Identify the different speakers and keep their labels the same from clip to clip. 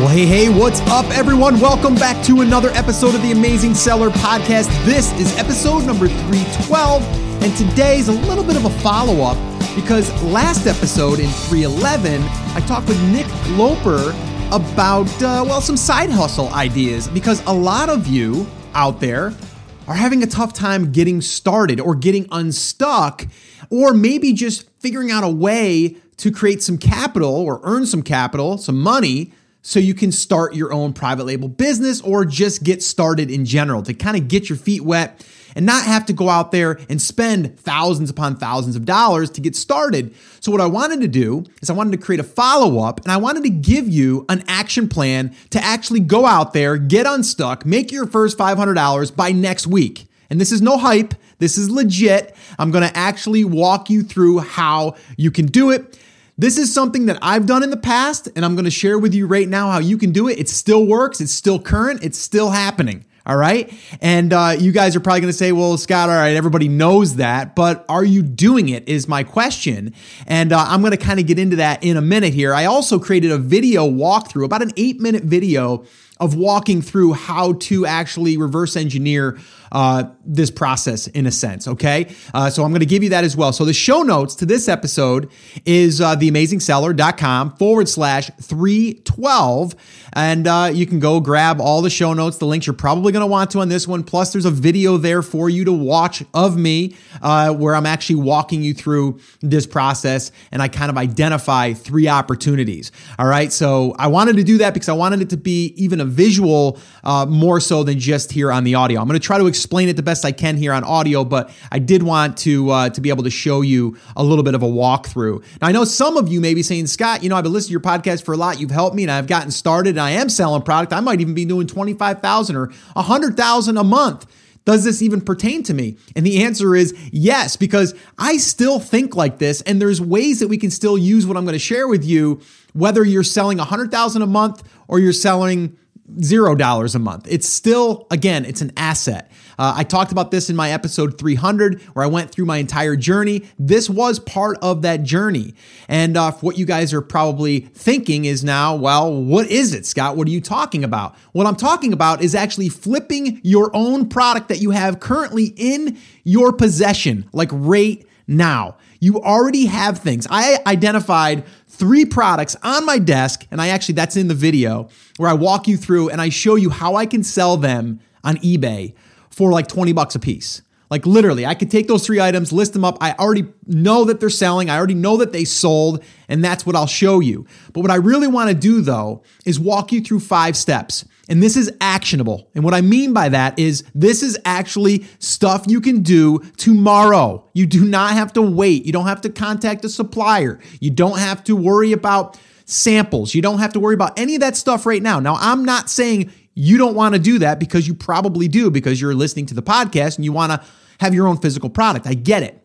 Speaker 1: Well, hey, hey, what's up, everyone? Welcome back to another episode of the Amazing Seller Podcast. This is episode number 312, and today's a little bit of a follow up because last episode in 311, I talked with Nick Loper about, uh, well, some side hustle ideas because a lot of you out there are having a tough time getting started or getting unstuck, or maybe just figuring out a way to create some capital or earn some capital, some money so you can start your own private label business or just get started in general to kind of get your feet wet and not have to go out there and spend thousands upon thousands of dollars to get started. So, what I wanted to do is I wanted to create a follow up and I wanted to give you an action plan to actually go out there, get unstuck, make your first $500 by next week. And this is no hype, this is legit. I'm gonna actually walk you through how you can do it. This is something that I've done in the past, and I'm gonna share with you right now how you can do it. It still works, it's still current, it's still happening. All right. And uh, you guys are probably going to say, well, Scott, all right, everybody knows that, but are you doing it? Is my question. And uh, I'm going to kind of get into that in a minute here. I also created a video walkthrough, about an eight minute video of walking through how to actually reverse engineer uh, this process in a sense. Okay. Uh, so I'm going to give you that as well. So the show notes to this episode is uh, theamazingseller.com forward slash 312. And uh, you can go grab all the show notes, the links you're probably going to want to on this one. Plus, there's a video there for you to watch of me uh, where I'm actually walking you through this process and I kind of identify three opportunities. All right. So I wanted to do that because I wanted it to be even a visual uh, more so than just here on the audio. I'm going to try to explain it the best I can here on audio, but I did want to uh, to be able to show you a little bit of a walkthrough. Now I know some of you may be saying, Scott, you know I've been listening to your podcast for a lot. You've helped me, and I've gotten started, and I am selling product. I might even be doing twenty five thousand or a hundred thousand a month. Does this even pertain to me? And the answer is yes, because I still think like this, and there's ways that we can still use what I'm going to share with you, whether you're selling a hundred thousand a month or you're selling zero dollars a month. It's still, again, it's an asset. Uh, I talked about this in my episode 300, where I went through my entire journey. This was part of that journey. And uh, what you guys are probably thinking is now, well, what is it, Scott? What are you talking about? What I'm talking about is actually flipping your own product that you have currently in your possession, like right now. You already have things. I identified three products on my desk, and I actually, that's in the video where I walk you through and I show you how I can sell them on eBay for like 20 bucks a piece. Like literally, I could take those three items, list them up. I already know that they're selling. I already know that they sold, and that's what I'll show you. But what I really want to do though is walk you through five steps. And this is actionable. And what I mean by that is this is actually stuff you can do tomorrow. You do not have to wait. You don't have to contact a supplier. You don't have to worry about samples. You don't have to worry about any of that stuff right now. Now, I'm not saying you don't want to do that because you probably do because you're listening to the podcast and you want to have your own physical product. I get it.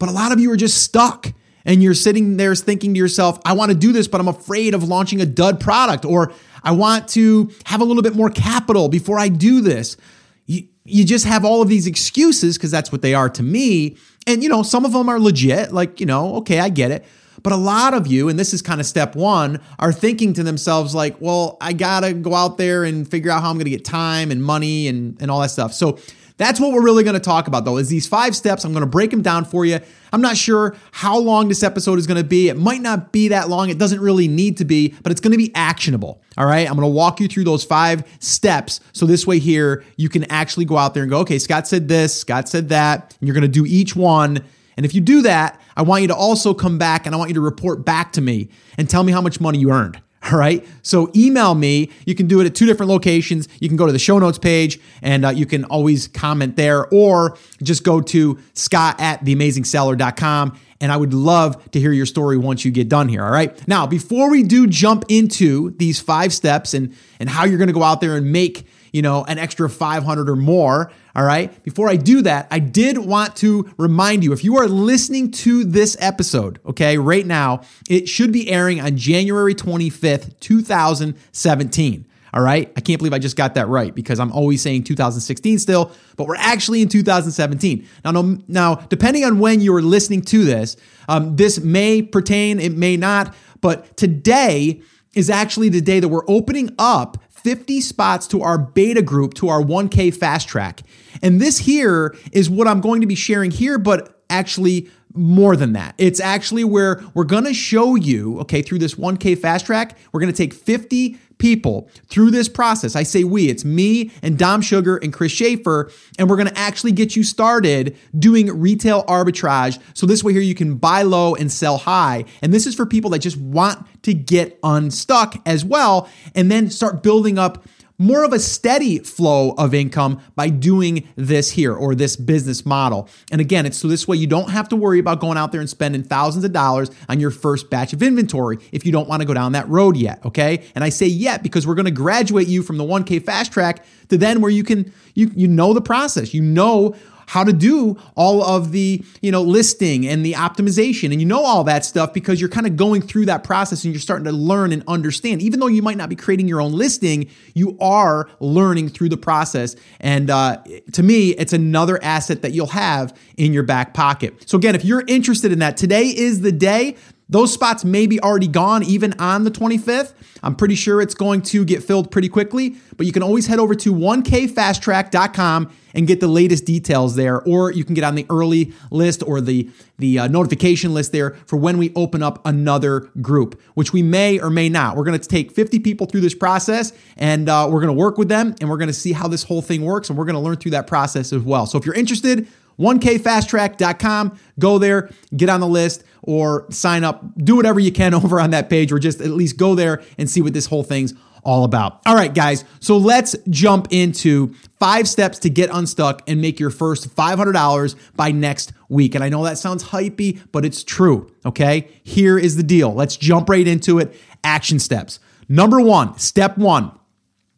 Speaker 1: But a lot of you are just stuck and you're sitting there thinking to yourself, I want to do this, but I'm afraid of launching a dud product or I want to have a little bit more capital before I do this. You, you just have all of these excuses because that's what they are to me. And, you know, some of them are legit, like, you know, okay, I get it. But a lot of you, and this is kind of step one, are thinking to themselves, like, well, I got to go out there and figure out how I'm going to get time and money and, and all that stuff. So that's what we're really going to talk about, though, is these five steps. I'm going to break them down for you. I'm not sure how long this episode is going to be. It might not be that long. It doesn't really need to be, but it's going to be actionable. All right. I'm going to walk you through those five steps. So this way here, you can actually go out there and go, okay, Scott said this, Scott said that, and you're going to do each one. And if you do that, I want you to also come back and I want you to report back to me and tell me how much money you earned. All right. So email me. You can do it at two different locations. You can go to the show notes page and uh, you can always comment there or just go to scott at theamazingseller.com. And I would love to hear your story once you get done here. All right. Now, before we do jump into these five steps and, and how you're going to go out there and make you know, an extra 500 or more. All right. Before I do that, I did want to remind you if you are listening to this episode, okay, right now, it should be airing on January 25th, 2017. All right. I can't believe I just got that right because I'm always saying 2016 still, but we're actually in 2017. Now, no, now depending on when you're listening to this, um, this may pertain, it may not, but today, is actually the day that we're opening up 50 spots to our beta group to our 1K fast track. And this here is what I'm going to be sharing here, but actually more than that. It's actually where we're going to show you, okay, through this 1K fast track, we're going to take 50 people through this process. I say we, it's me and Dom Sugar and Chris Schaefer, and we're to actually get you started doing retail arbitrage. So this way here you can buy low and sell high. And this is for people that just want to get unstuck as well and then start building up more of a steady flow of income by doing this here or this business model. And again, it's so this way you don't have to worry about going out there and spending thousands of dollars on your first batch of inventory if you don't want to go down that road yet, okay? And I say yet because we're going to graduate you from the 1K fast track to then where you can you you know the process. You know how to do all of the, you know, listing and the optimization. And you know all that stuff because you're kind of going through that process and you're starting to learn and understand. Even though you might not be creating your own listing, you are learning through the process. And uh, to me, it's another asset that you'll have in your back pocket. So again, if you're interested in that, today is the day. Those spots may be already gone even on the 25th. I'm pretty sure it's going to get filled pretty quickly, but you can always head over to 1kfasttrack.com and get the latest details there, or you can get on the early list or the, the uh, notification list there for when we open up another group, which we may or may not. We're going to take 50 people through this process and uh, we're going to work with them and we're going to see how this whole thing works and we're going to learn through that process as well. So if you're interested, 1kfasttrack.com. Go there, get on the list, or sign up. Do whatever you can over on that page, or just at least go there and see what this whole thing's all about. All right, guys. So let's jump into five steps to get unstuck and make your first $500 by next week. And I know that sounds hypey, but it's true. Okay. Here is the deal. Let's jump right into it. Action steps. Number one, step one,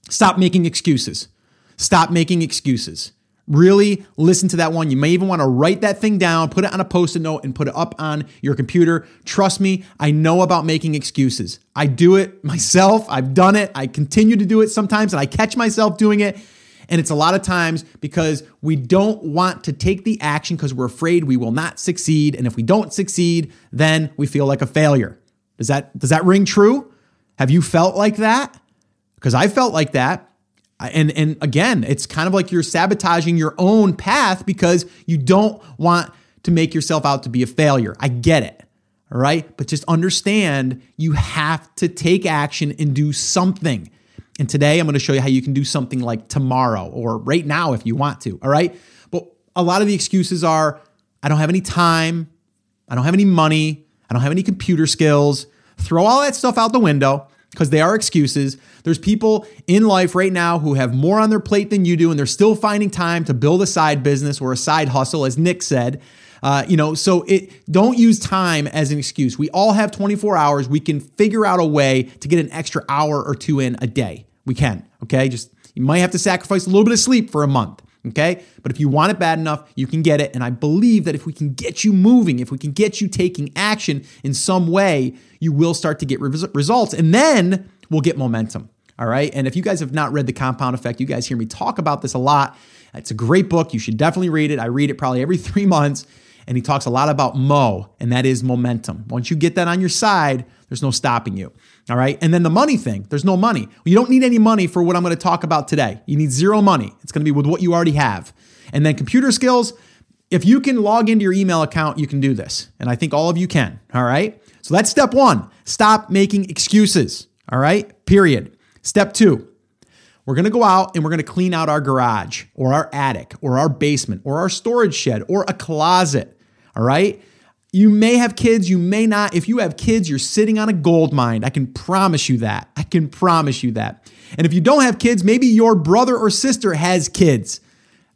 Speaker 1: stop making excuses. Stop making excuses. Really listen to that one. You may even want to write that thing down, put it on a post it note, and put it up on your computer. Trust me, I know about making excuses. I do it myself. I've done it. I continue to do it sometimes, and I catch myself doing it. And it's a lot of times because we don't want to take the action because we're afraid we will not succeed. And if we don't succeed, then we feel like a failure. Does that, does that ring true? Have you felt like that? Because I felt like that. And and again, it's kind of like you're sabotaging your own path because you don't want to make yourself out to be a failure. I get it. All right? But just understand you have to take action and do something. And today I'm going to show you how you can do something like tomorrow or right now if you want to. All right? But a lot of the excuses are I don't have any time, I don't have any money, I don't have any computer skills. Throw all that stuff out the window because they are excuses. There's people in life right now who have more on their plate than you do, and they're still finding time to build a side business or a side hustle, as Nick said. Uh, you know, so it don't use time as an excuse. We all have 24 hours. We can figure out a way to get an extra hour or two in a day. We can. Okay, just you might have to sacrifice a little bit of sleep for a month. Okay. But if you want it bad enough, you can get it. And I believe that if we can get you moving, if we can get you taking action in some way, you will start to get res- results and then we'll get momentum. All right. And if you guys have not read The Compound Effect, you guys hear me talk about this a lot. It's a great book. You should definitely read it. I read it probably every three months. And he talks a lot about mo, and that is momentum. Once you get that on your side, there's no stopping you. All right. And then the money thing, there's no money. You don't need any money for what I'm going to talk about today. You need zero money. It's going to be with what you already have. And then computer skills, if you can log into your email account, you can do this. And I think all of you can. All right. So that's step one. Stop making excuses. All right. Period. Step two. We're going to go out and we're going to clean out our garage or our attic or our basement or our storage shed or a closet. All right. You may have kids, you may not. If you have kids, you're sitting on a gold mine. I can promise you that. I can promise you that. And if you don't have kids, maybe your brother or sister has kids.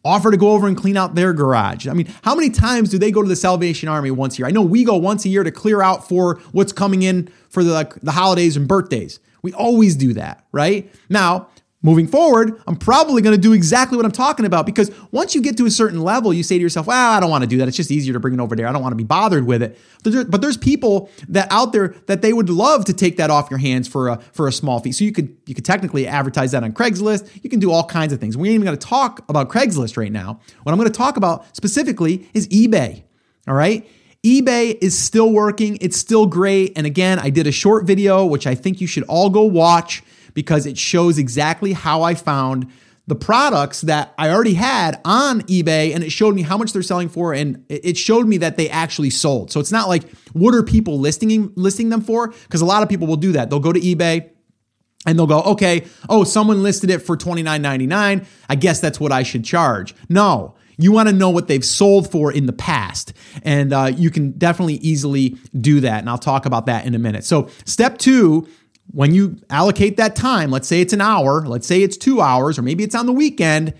Speaker 1: Offer to go over and clean out their garage. I mean, how many times do they go to the Salvation Army once a year? I know we go once a year to clear out for what's coming in for the, like, the holidays and birthdays. We always do that, right? Now, Moving forward, I'm probably going to do exactly what I'm talking about because once you get to a certain level, you say to yourself, well, I don't want to do that. It's just easier to bring it over there. I don't want to be bothered with it. But there's people that out there that they would love to take that off your hands for a, for a small fee. So you could, you could technically advertise that on Craigslist. You can do all kinds of things. We ain't even going to talk about Craigslist right now. What I'm going to talk about specifically is eBay. All right. eBay is still working. It's still great. And again, I did a short video, which I think you should all go watch because it shows exactly how I found the products that I already had on eBay and it showed me how much they're selling for and it showed me that they actually sold. So it's not like what are people listing listing them for because a lot of people will do that. They'll go to eBay and they'll go, "Okay, oh, someone listed it for $29.99. I guess that's what I should charge." No. You want to know what they've sold for in the past. And uh, you can definitely easily do that. And I'll talk about that in a minute. So, step two when you allocate that time, let's say it's an hour, let's say it's two hours, or maybe it's on the weekend,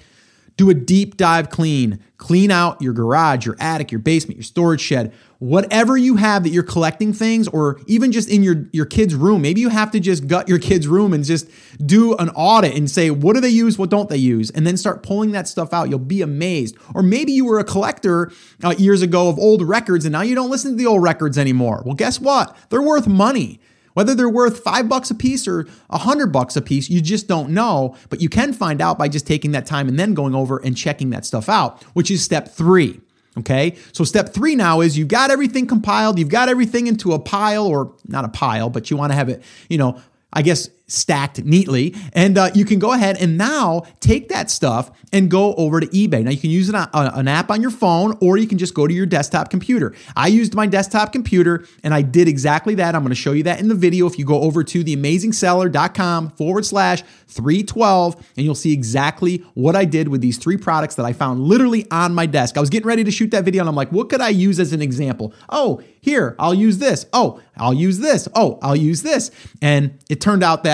Speaker 1: do a deep dive clean. Clean out your garage, your attic, your basement, your storage shed, whatever you have that you're collecting things, or even just in your, your kid's room. Maybe you have to just gut your kid's room and just do an audit and say, what do they use? What don't they use? And then start pulling that stuff out. You'll be amazed. Or maybe you were a collector uh, years ago of old records and now you don't listen to the old records anymore. Well, guess what? They're worth money. Whether they're worth five bucks a piece or a hundred bucks a piece, you just don't know. But you can find out by just taking that time and then going over and checking that stuff out, which is step three. Okay. So step three now is you've got everything compiled. You've got everything into a pile or not a pile, but you want to have it, you know, I guess stacked neatly. And uh, you can go ahead and now take that stuff and go over to eBay. Now you can use an, uh, an app on your phone or you can just go to your desktop computer. I used my desktop computer and I did exactly that. I'm going to show you that in the video. If you go over to theamazingseller.com forward slash 312 and you'll see exactly what I did with these three products that I found literally on my desk. I was getting ready to shoot that video and I'm like, what could I use as an example? Oh, here, I'll use this. Oh, I'll use this. Oh, I'll use this. And it turned out that that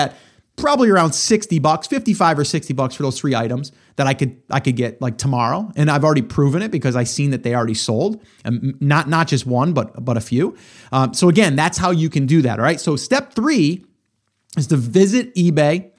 Speaker 1: probably around 60 bucks, 55 or 60 bucks for those three items that I could I could get like tomorrow. And I've already proven it because I've seen that they already sold. And not not just one, but but a few. Um, so again, that's how you can do that. All right. So step three is to visit eBay,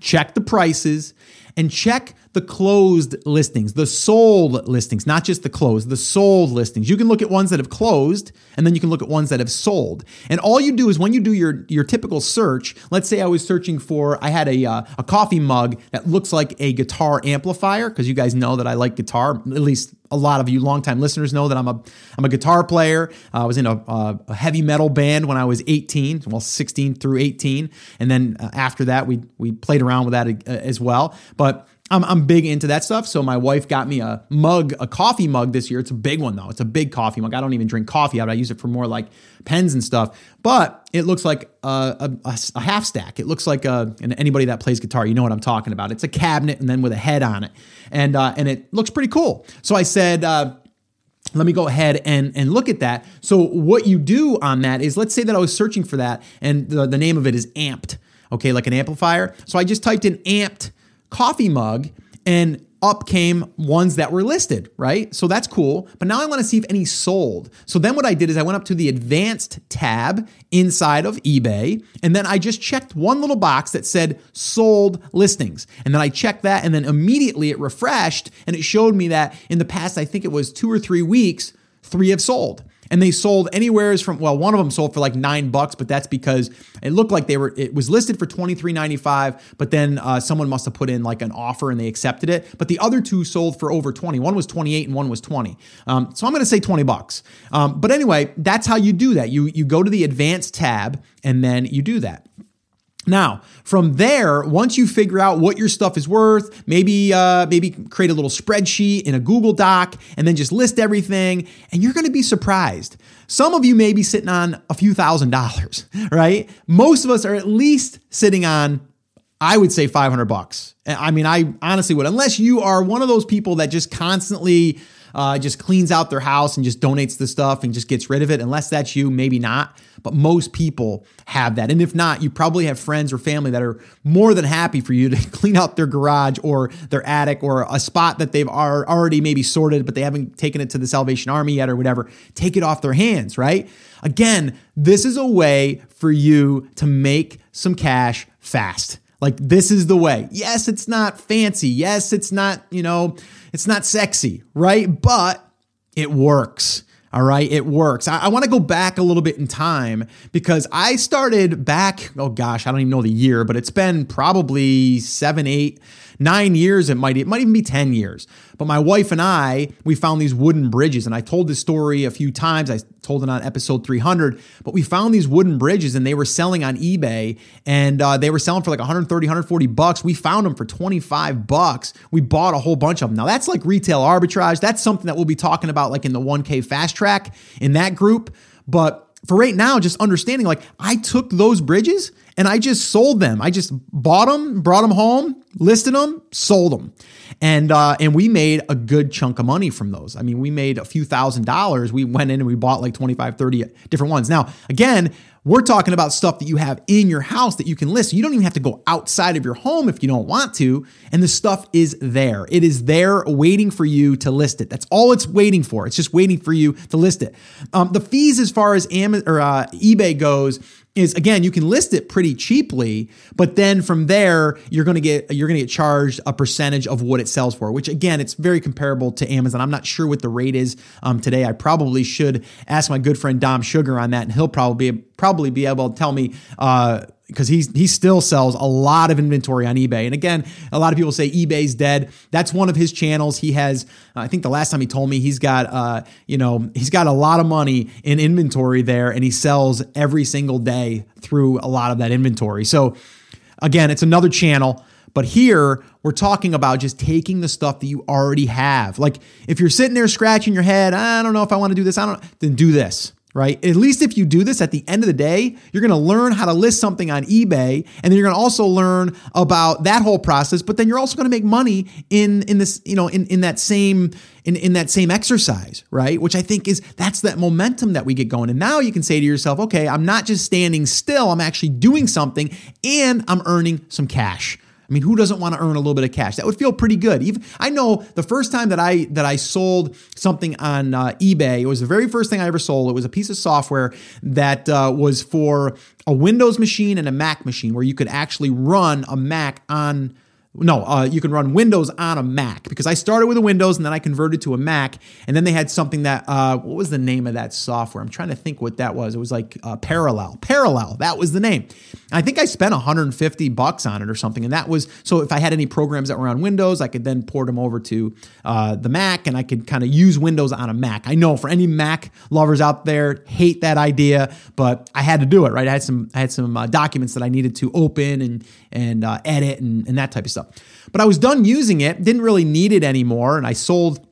Speaker 1: check the prices, and check the closed listings, the sold listings, not just the closed, the sold listings. You can look at ones that have closed and then you can look at ones that have sold. And all you do is when you do your, your typical search, let's say I was searching for, I had a, uh, a coffee mug that looks like a guitar amplifier, because you guys know that I like guitar, at least a lot of you longtime listeners know that I'm a I'm a guitar player. Uh, I was in a, a, heavy metal band when I was 18, well 16 through 18, and then uh, after that we we played around with that uh, as well. But I'm, I'm big into that stuff. So my wife got me a mug, a coffee mug this year. It's a big one though. It's a big coffee mug. I don't even drink coffee out. I use it for more like pens and stuff. But it looks like a, a, a half stack. It looks like a, and anybody that plays guitar, you know what I'm talking about. It's a cabinet and then with a head on it, and uh, and it looks pretty cool. So I said. Uh, let me go ahead and, and look at that. So, what you do on that is let's say that I was searching for that, and the, the name of it is amped, okay, like an amplifier. So, I just typed in amped coffee mug and up came ones that were listed, right? So that's cool. But now I want to see if any sold. So then what I did is I went up to the advanced tab inside of eBay, and then I just checked one little box that said sold listings. And then I checked that, and then immediately it refreshed and it showed me that in the past, I think it was two or three weeks, three have sold and they sold anywheres from well one of them sold for like nine bucks but that's because it looked like they were it was listed for 23.95 but then uh, someone must have put in like an offer and they accepted it. But the other two sold for over 20 one was 28 and one was 20 um, so i'm going to say 20 bucks. Um, but anyway that's how you do that. You you go to the advanced tab and then you do that now, from there, once you figure out what your stuff is worth, maybe uh, maybe create a little spreadsheet in a Google Doc, and then just list everything, and you're going to be surprised. Some of you may be sitting on a few thousand dollars, right? Most of us are at least sitting on, I would say, 500 bucks. I mean, I honestly would, unless you are one of those people that just constantly uh, just cleans out their house and just donates the stuff and just gets rid of it. Unless that's you, maybe not. But most people have that. And if not, you probably have friends or family that are more than happy for you to clean out their garage or their attic or a spot that they've are already maybe sorted, but they haven't taken it to the Salvation Army yet or whatever. Take it off their hands, right? Again, this is a way for you to make some cash fast. Like, this is the way. Yes, it's not fancy. Yes, it's not, you know, it's not sexy, right? But it works. All right, it works. I, I want to go back a little bit in time because I started back, oh gosh, I don't even know the year, but it's been probably seven, eight, nine years. It might, it might even be 10 years. But my wife and I, we found these wooden bridges. And I told this story a few times. I told it on episode 300. But we found these wooden bridges and they were selling on eBay and uh, they were selling for like 130, 140 bucks. We found them for 25 bucks. We bought a whole bunch of them. Now that's like retail arbitrage. That's something that we'll be talking about like in the 1K fast track in that group. But for right now, just understanding like I took those bridges and I just sold them. I just bought them, brought them home, listed them, sold them, and uh, and we made a good chunk of money from those. I mean, we made a few thousand dollars. We went in and we bought like 25, 30 different ones. Now, again, we're talking about stuff that you have in your house that you can list. You don't even have to go outside of your home if you don't want to. And the stuff is there. It is there waiting for you to list it. That's all it's waiting for. It's just waiting for you to list it. Um, the fees, as far as Amazon or uh, eBay goes, is again you can list it pretty cheaply but then from there you're going to get you're going to get charged a percentage of what it sells for which again it's very comparable to amazon. I'm not sure what the rate is um, today. I probably should ask my good friend dom sugar on that and he'll probably probably be able to tell me uh, because he he still sells a lot of inventory on eBay. And again, a lot of people say eBay's dead. That's one of his channels. He has, I think the last time he told me he's got, uh, you know, he's got a lot of money in inventory there, and he sells every single day through a lot of that inventory. So again, it's another channel. But here we're talking about just taking the stuff that you already have. Like if you're sitting there scratching your head, I don't know if I want to do this. I don't. Then do this right? At least if you do this at the end of the day, you're to learn how to list something on eBay and then you're to also learn about that whole process, but then you're also to make money in in this, you know, in in that same in in that same exercise, right? Which I think is that's that momentum that we get going. And now you can say to yourself, "Okay, I'm not just standing still, I'm actually doing something and I'm earning some cash." I mean, who doesn't want to earn a little bit of cash? That would feel pretty good. Even I know the first time that I that I sold something on uh, eBay, it was the very first thing I ever sold. It was a piece of software that uh, was for a Windows machine and a Mac machine, where you could actually run a Mac on no, uh, you can run Windows on a Mac because I started with a Windows and then I converted to a Mac. And then they had something that, uh, what was the name of that software? I'm trying to think what that was. It was like uh, Parallel. Parallel, that was the name. I think I spent 150 bucks on it or something. And that was, so if I had any programs that were on Windows, I could then port them over to uh, the Mac and I could kind of use Windows on a Mac. I know for any Mac lovers out there, hate that idea, but I had to do it, right? I had some, I had some uh, documents that I needed to open and, and uh, edit and, and that type of stuff. But I was done using it, didn't really need it anymore, and I sold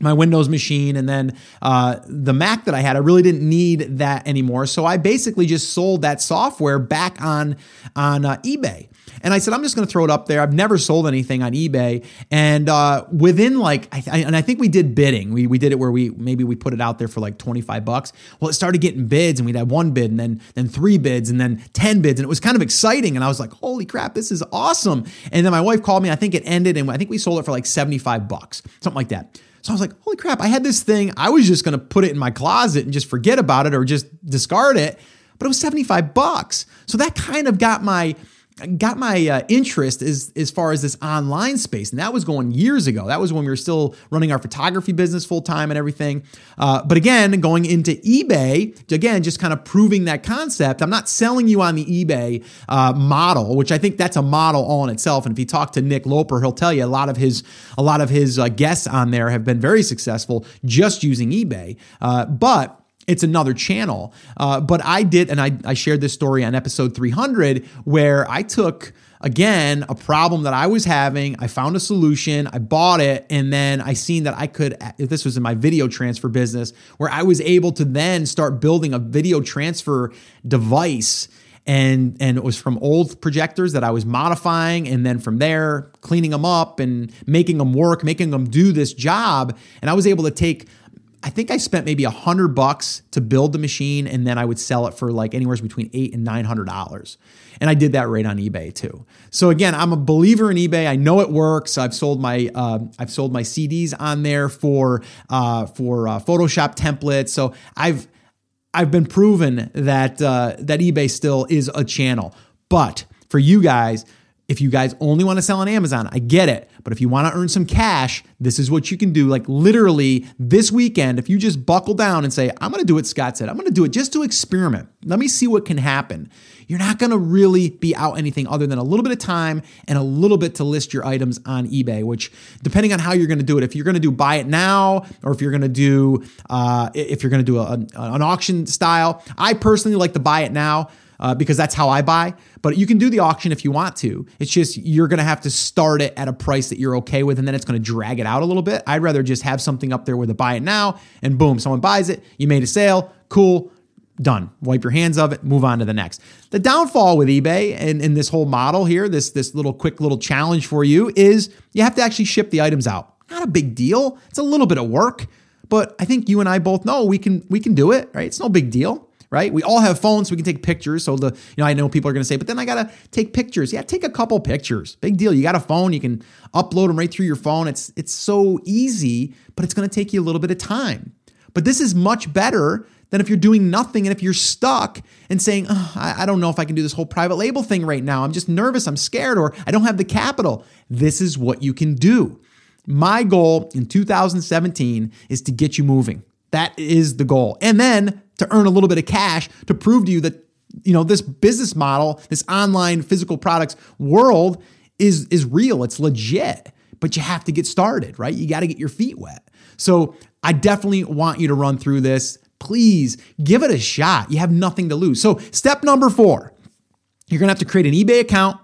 Speaker 1: my Windows machine and then uh, the Mac that I had. I really didn't need that anymore, so I basically just sold that software back on on uh, eBay. And I said, I'm just going to throw it up there. I've never sold anything on eBay. And uh, within like, I th- and I think we did bidding. We, we did it where we maybe we put it out there for like 25 bucks. Well, it started getting bids and we'd have one bid and then, then three bids and then 10 bids. And it was kind of exciting. And I was like, holy crap, this is awesome. And then my wife called me. I think it ended and I think we sold it for like 75 bucks, something like that. So I was like, holy crap, I had this thing. I was just going to put it in my closet and just forget about it or just discard it. But it was 75 bucks. So that kind of got my got my uh, interest as as far as this online space, and that was going years ago. That was when we were still running our photography business full time and everything. Uh, but again, going into eBay, again, just kind of proving that concept. I'm not selling you on the eBay uh, model, which I think that's a model all in itself. And if you talk to Nick Loper, he'll tell you a lot of his a lot of his uh, guests on there have been very successful just using eBay. Uh, but it's another channel. Uh, but I did, and I, I shared this story on episode 300 where I took, again, a problem that I was having. I found a solution, I bought it, and then I seen that I could, this was in my video transfer business, where I was able to then start building a video transfer device and and it was from old projectors that I was modifying and then from there cleaning them up and making them work making them do this job and I was able to take I think I spent maybe a hundred bucks to build the machine, and then I would sell it for like anywhere between eight and nine hundred dollars. And I did that right on eBay too. So again, I'm a believer in eBay. I know it works. I've sold my uh, I've sold my CDs on there for uh, for uh, Photoshop templates. So I've I've been proven that uh, that eBay still is a channel. But for you guys, if you guys only want to sell on Amazon, I get it. But if you want to earn some cash, this is what you can do. Like literally this weekend, if you just buckle down and say, I'm going to do what Scott said, I'm going to do it just to experiment. Let me see what can happen. You're not going to really be out anything other than a little bit of time and a little bit to list your items on eBay, which depending on how you're going to do it, if you're going to do buy it now or if you're going to do, uh, if you're going to do a, an auction style, I personally like to buy it now uh, because that's how I buy. But you can do the auction if you want to. It's just you're going to have to start it at a price that you're okay with, and then it's going to drag it out a little bit. I'd rather just have something up there with a buy it now, and boom, someone buys it. You made a sale. Cool. Done. Wipe your hands of it, move on to the next. The downfall with eBay and, in this whole model here, this, this little quick little challenge for you is you have to actually ship the items out. Not a big deal. It's a little bit of work, but I think you and I both know we can we can do it, right? It's no big deal right? We all have phones, so we can take pictures. So the, you know, I know people are going to say, but then I got to take pictures. Yeah, take a couple pictures. Big deal. You got a phone, you can upload them right through your phone. It's it's so easy, but it's going to take you a little bit of time. But this is much better than if you're doing nothing and if you're stuck and saying, oh, I, I don't know if I can do this whole private label thing right now. I'm just nervous, I'm scared, or I don't have the capital. This is what you can do. My goal in 2017 is to get you moving. That is the goal. And then to earn a little bit of cash to prove to you that you know this business model, this online physical products world is is real. It's legit. But you have to get started, right? You got to get your feet wet. So I definitely want you to run through this. Please give it a shot. You have nothing to lose. So, step number four, you're gonna have to create an eBay account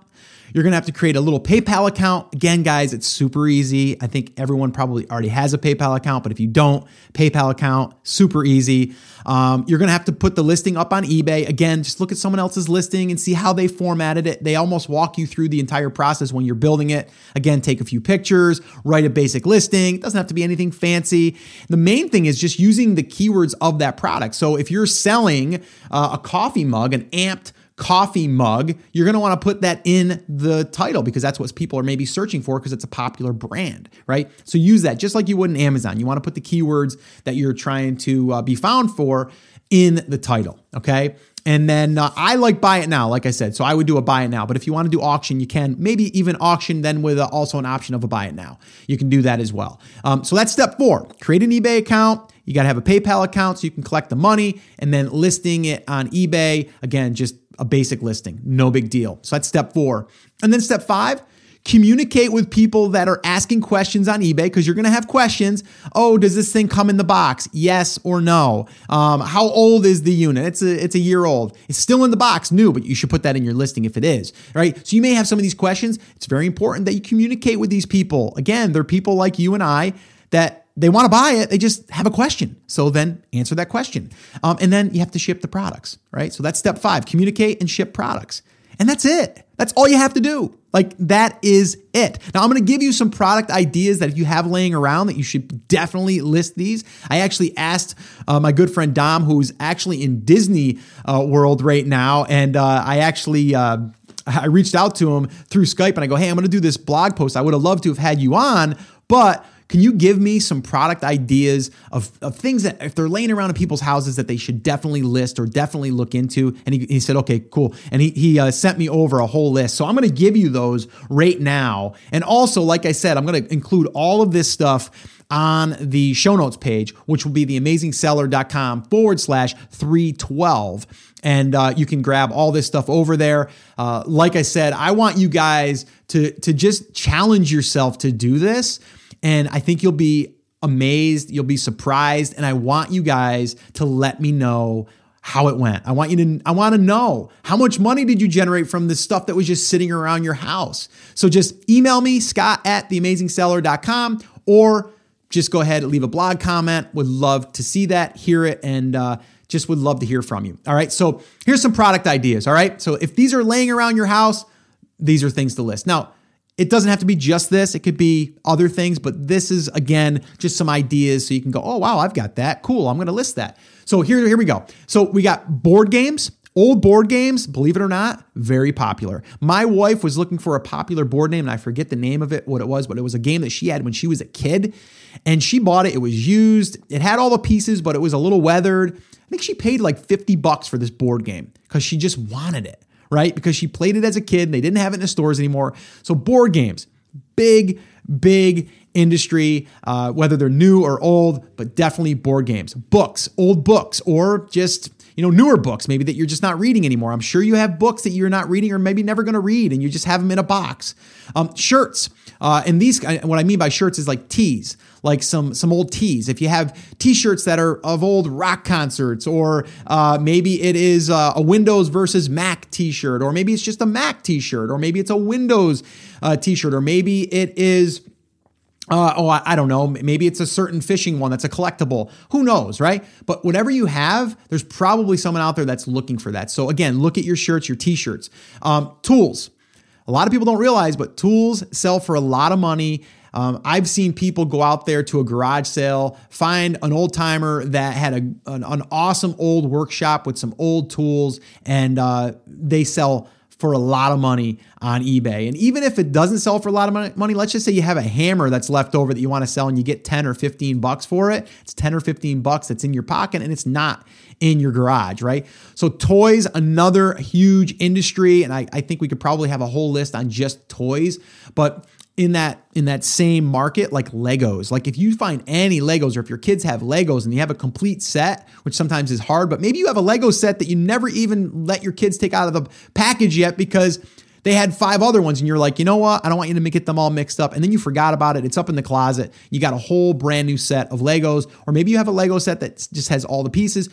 Speaker 1: you're going to have to create a little PayPal account. Again, guys, it's super easy. I think everyone probably already has a PayPal account, but if you don't, PayPal account, super easy. Um, you're going to have to put the listing up on eBay. Again, just look at someone else's listing and see how they formatted it. They almost walk you through the entire process when you're building it. Again, take a few pictures, write a basic listing. It doesn't have to be anything fancy. The main thing is just using the keywords of that product. So if you're selling uh, a coffee mug, an amped coffee mug, you're going to want to put that in the title because that's what people are maybe searching for because it's a popular brand, right? So use that just like you would in Amazon. You want to put the keywords that you're trying to uh, be found for in the title, okay? And then uh, I like buy it now, like I said. So I would do a buy it now. But if you want to do auction, you can maybe even auction then with a, also an option of a buy it now. You can do that as well. Um, so that's step four create an eBay account. You got to have a PayPal account so you can collect the money and then listing it on eBay. Again, just a basic listing, no big deal. So that's step four. And then step five, communicate with people that are asking questions on eBay because you're going to have questions. Oh, does this thing come in the box? Yes or no? Um, how old is the unit? It's a it's a year old. It's still in the box, new, but you should put that in your listing if it is. Right. So you may have some of these questions. It's very important that you communicate with these people. Again, they're people like you and I that they want to buy it, they just have a question. So then answer that question. Um, and then you have to ship the products, right? So that's step five communicate and ship products. And that's it. That's all you have to do. Like that is it. Now I'm going to give you some product ideas that you have laying around that you should definitely list these. I actually asked uh, my good friend Dom, who's actually in Disney uh, World right now, and uh, I actually. Uh, I reached out to him through Skype and I go, Hey, I'm going to do this blog post. I would have loved to have had you on, but can you give me some product ideas of, of things that if they're laying around in people's houses that they should definitely list or definitely look into? And he, he said, okay, cool. And he, he uh, sent me over a whole list. So I'm going to give you those right now. And also, like I said, I'm going to include all of this stuff on the show notes page, which will be theamazingseller.com forward slash 312. And uh, you can grab all this stuff over there. Uh, like I said, I want you guys to, to just challenge yourself to do this and I think you'll be amazed, you'll be surprised, and I want you guys to let me know how it went. I want you to I want to know how much money did you generate from this stuff that was just sitting around your house. So just email me, Scott at theamazingseller.com, or just go ahead and leave a blog comment. Would love to see that, hear it, and uh, just would love to hear from you. All right. So here's some product ideas. All right. So if these are laying around your house, these are things to list. Now, it doesn't have to be just this, it could be other things, but this is again just some ideas so you can go, oh, wow, I've got that. Cool, I'm going to list that. So here, here we go. So we got board games. Old board games, believe it or not, very popular. My wife was looking for a popular board name, and I forget the name of it, what it was, but it was a game that she had when she was a kid. And she bought it. It was used. It had all the pieces, but it was a little weathered. I think she paid like 50 bucks for this board game because she just wanted it right? Because she played it as a kid and they didn't have it in the stores anymore. So, board games, big, big industry, uh, whether they're new or old, but definitely board games, books, old books, or just you know newer books maybe that you're just not reading anymore. I'm sure you have books that you're not reading or maybe never going to read, and you just have them in a box. Um, shirts, uh, and these what I mean by shirts is like tees like some some old tees. If you have T-shirts that are of old rock concerts, or uh, maybe it is uh, a Windows versus Mac T-shirt, or maybe it's just a Mac T-shirt, or maybe it's a Windows uh, T-shirt, or maybe it is. Uh, oh, I, I, don't know. Maybe it's a certain fishing one that's a collectible. Who knows, right? But whatever you have, there's probably someone out there that's looking for that. So again, look at your shirts, your t-shirts, um, tools. A lot of people don't realize, but tools sell for a lot of money. Um, I've seen people go out there to a garage sale, find an old timer that had a, an, an, awesome old workshop with some old tools, and uh, they sell for a lot of money on eBay. And even if it doesn't sell for a lot of money, let's just say you have a hammer that's left over that you want to sell and you get 10 or 15 bucks for it. It's 10 or 15 bucks that's in your pocket and it's not in your garage, right? So toys, another huge industry. And I, I think we could probably have a whole list on just toys, but in that in that same market like legos. Like if you find any legos or if your kids have legos and you have a complete set which sometimes is hard but maybe you have a lego set that you never even let your kids take out of the package yet because they had five other ones and you're like you know what? I don't want you to get them all mixed up. And then you forgot about it. It's up in the closet. You got a whole brand new set of legos or maybe you have a lego set that just has all the pieces.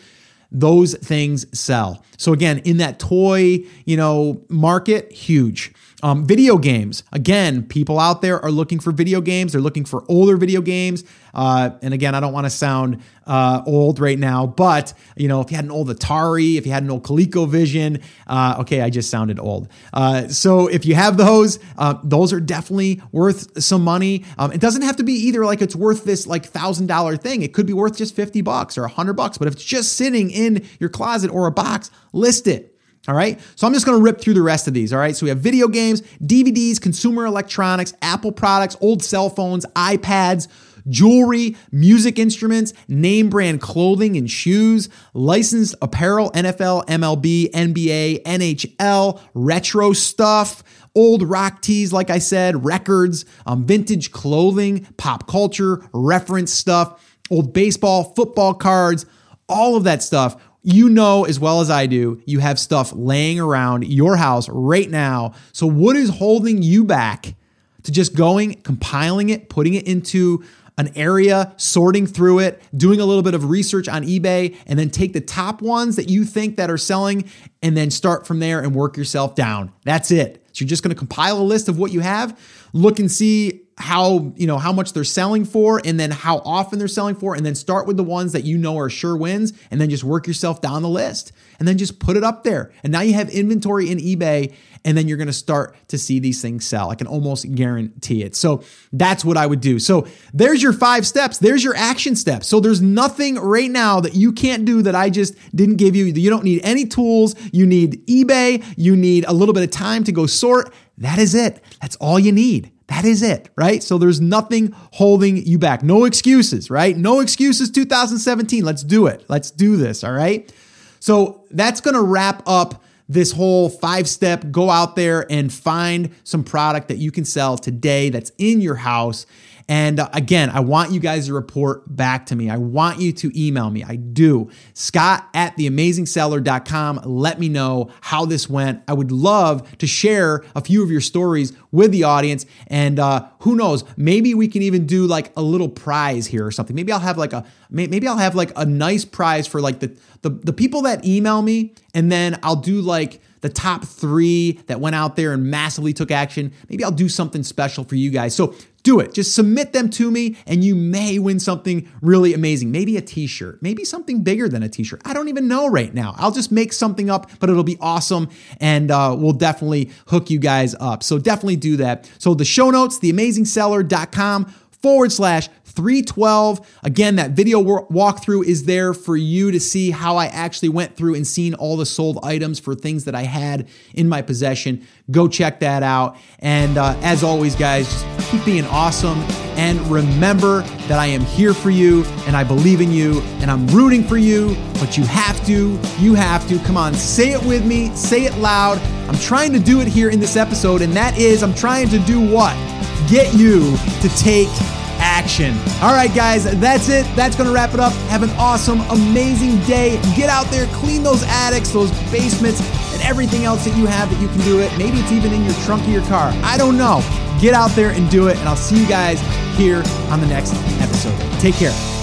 Speaker 1: Those things sell. So again in that toy you know market huge um, video games. Again, people out there are looking for video games. They're looking for older video games. Uh, and again, I don't want to sound uh, old right now, but you know, if you had an old Atari, if you had an old ColecoVision, uh, okay, I just sounded old. Uh, so if you have those, uh, those are definitely worth some money. Um, it doesn't have to be either like it's worth this like thousand dollar thing. It could be worth just fifty bucks or a hundred bucks. But if it's just sitting in your closet or a box, list it. All right. So I'm just going to rip through the rest of these. All right. So we have video games, DVDs, consumer electronics, Apple products, old cell phones, iPads, jewelry, music instruments, name brand clothing and shoes, licensed apparel, NFL, MLB, NBA, NHL, retro stuff, old rock tees, like I said, records, um, vintage clothing, pop culture, reference stuff, old baseball, football cards, all of that stuff you know as well as I do, you have stuff laying around your house right now. So, what is holding you back to just going, compiling it, putting it into an area, sorting through it, doing a little bit of research on eBay, and then take the top ones that you think that are selling and then start from there and work yourself down. That's it. So you're just going to compile a list of what you have, look and see how you know how much they're selling for and then how often they're selling for and then start with the ones that you know are sure wins and then just work yourself down the list and then just put it up there. And now you have inventory in ebay and then you're going to start to see these things sell i can almost guarantee it so that's what i would do so there's your five steps there's your action steps so there's nothing right now that you can't do that i just didn't give you you don't need any tools you need ebay you need a little bit of time to go sort that is it that's all you need that is it, right? So there's nothing holding you back. No excuses, right? No excuses 2017. Let's do it. Let's do this, all right? So that's going to wrap up this whole five step go out there and find some product that you can sell today that's in your house and uh, again, I want you guys to report back to me. I want you to email me. I do. Scott at theamazingseller.com. Let me know how this went. I would love to share a few of your stories with the audience. And uh, who knows, maybe we can even do like a little prize here or something. Maybe I'll have like a maybe I'll have like a nice prize for like the the, the people that email me, and then I'll do like the top three that went out there and massively took action. Maybe I'll do something special for you guys. So do it. Just submit them to me, and you may win something really amazing. Maybe a t shirt, maybe something bigger than a t shirt. I don't even know right now. I'll just make something up, but it'll be awesome, and uh, we'll definitely hook you guys up. So definitely do that. So the show notes, theamazingseller.com forward slash 312. Again, that video walkthrough is there for you to see how I actually went through and seen all the sold items for things that I had in my possession. Go check that out. And uh, as always, guys, just keep being awesome. And remember that I am here for you and I believe in you and I'm rooting for you. But you have to, you have to. Come on, say it with me, say it loud. I'm trying to do it here in this episode, and that is I'm trying to do what? Get you to take action. All right, guys, that's it. That's going to wrap it up. Have an awesome, amazing day. Get out there, clean those attics, those basements, and everything else that you have that you can do it. Maybe it's even in your trunk of your car. I don't know. Get out there and do it, and I'll see you guys here on the next episode. Take care.